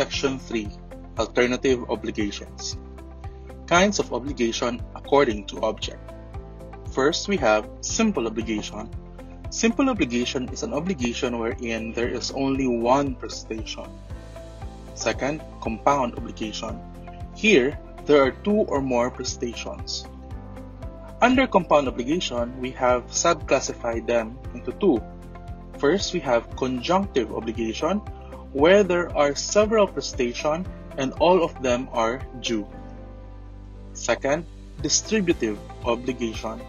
Section 3 Alternative Obligations Kinds of obligation according to object. First, we have simple obligation. Simple obligation is an obligation wherein there is only one prestation. Second, compound obligation. Here, there are two or more prestations. Under compound obligation, we have subclassified them into two. First, we have conjunctive obligation, where there are several prestations and all of them are due. Second, distributive obligation,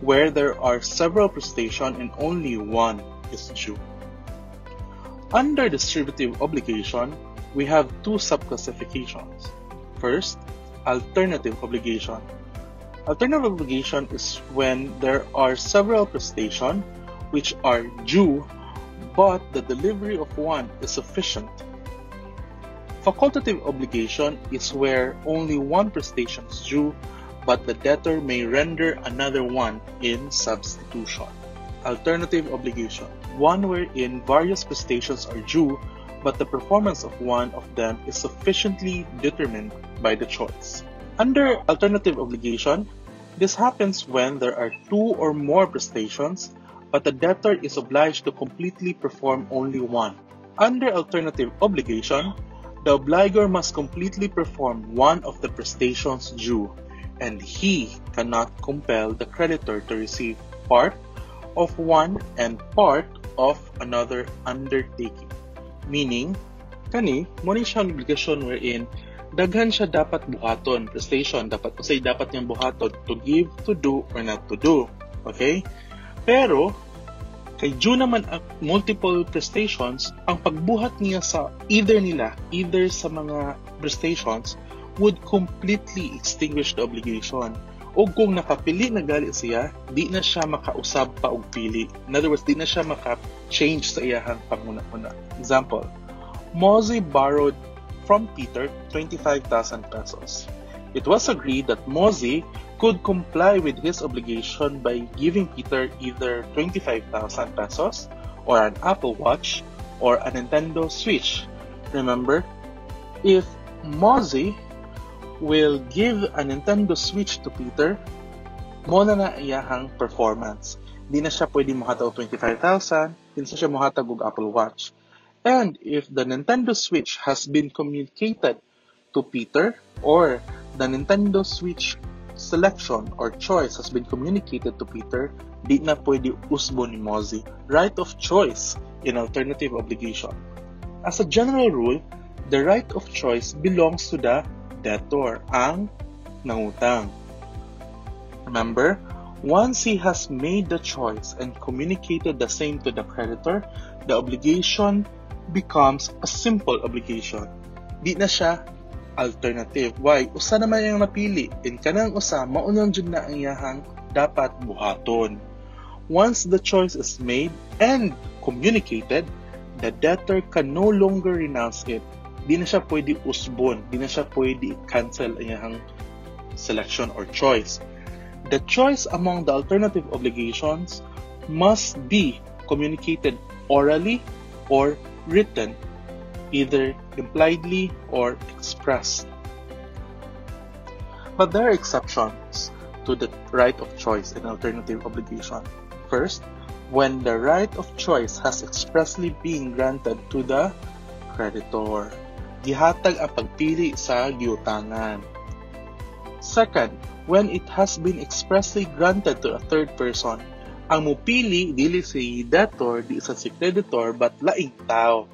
where there are several prestations and only one is due. Under distributive obligation, we have two subclassifications. First, alternative obligation. Alternative obligation is when there are several prestations which are due but the delivery of one is sufficient. Facultative obligation is where only one prestation is due but the debtor may render another one in substitution. Alternative obligation, one wherein various prestations are due but the performance of one of them is sufficiently determined by the choice. Under alternative obligation, this happens when there are two or more prestations, but the debtor is obliged to completely perform only one. Under alternative obligation, the obligor must completely perform one of the prestations due, and he cannot compel the creditor to receive part of one and part of another undertaking. Meaning, kani, mo ni siya obligasyon wherein daghan siya dapat buhaton, prestation, dapat usay dapat niyang buhaton to give, to do, or not to do. Okay? Pero, kay due naman ang multiple prestations, ang pagbuhat niya sa either nila, either sa mga prestations, would completely extinguish the obligation. O kung nakapili na gali siya, di na siya makausab pa og pili. In other words, di na siya maka-change sa iyahang panguna-una. Example, Mozi borrowed from Peter 25,000 pesos. It was agreed that Mozi could comply with his obligation by giving Peter either 25,000 pesos or an Apple Watch or a Nintendo Switch. Remember, if Mozi will give a Nintendo Switch to Peter, mo na iyahang performance. Di na siya pwede muhatag 25,000, di na siya muhatag og Apple Watch. And if the Nintendo Switch has been communicated to Peter or the Nintendo Switch selection or choice has been communicated to Peter, di na pwede usbo ni Mozi. Right of choice in alternative obligation. As a general rule, the right of choice belongs to the debtor, ang nangutang. Remember, once he has made the choice and communicated the same to the creditor, the obligation becomes a simple obligation. Di na siya alternative. Why? Usa naman yung napili. In kanang usa, maunang jud na ang iyahang dapat buhaton. Once the choice is made and communicated, the debtor can no longer renounce it. Di na siya pwede usbon. Di na siya pwede cancel ang iyahang selection or choice. The choice among the alternative obligations must be communicated orally or written, either impliedly or expressed. But there are exceptions to the right of choice in alternative obligation. First, when the right of choice has expressly been granted to the creditor. Gihatag ang pagpili sa giutangan. Second, when it has been expressly granted to a third person, ang mupili dili si debtor di sa si creditor but laing tao.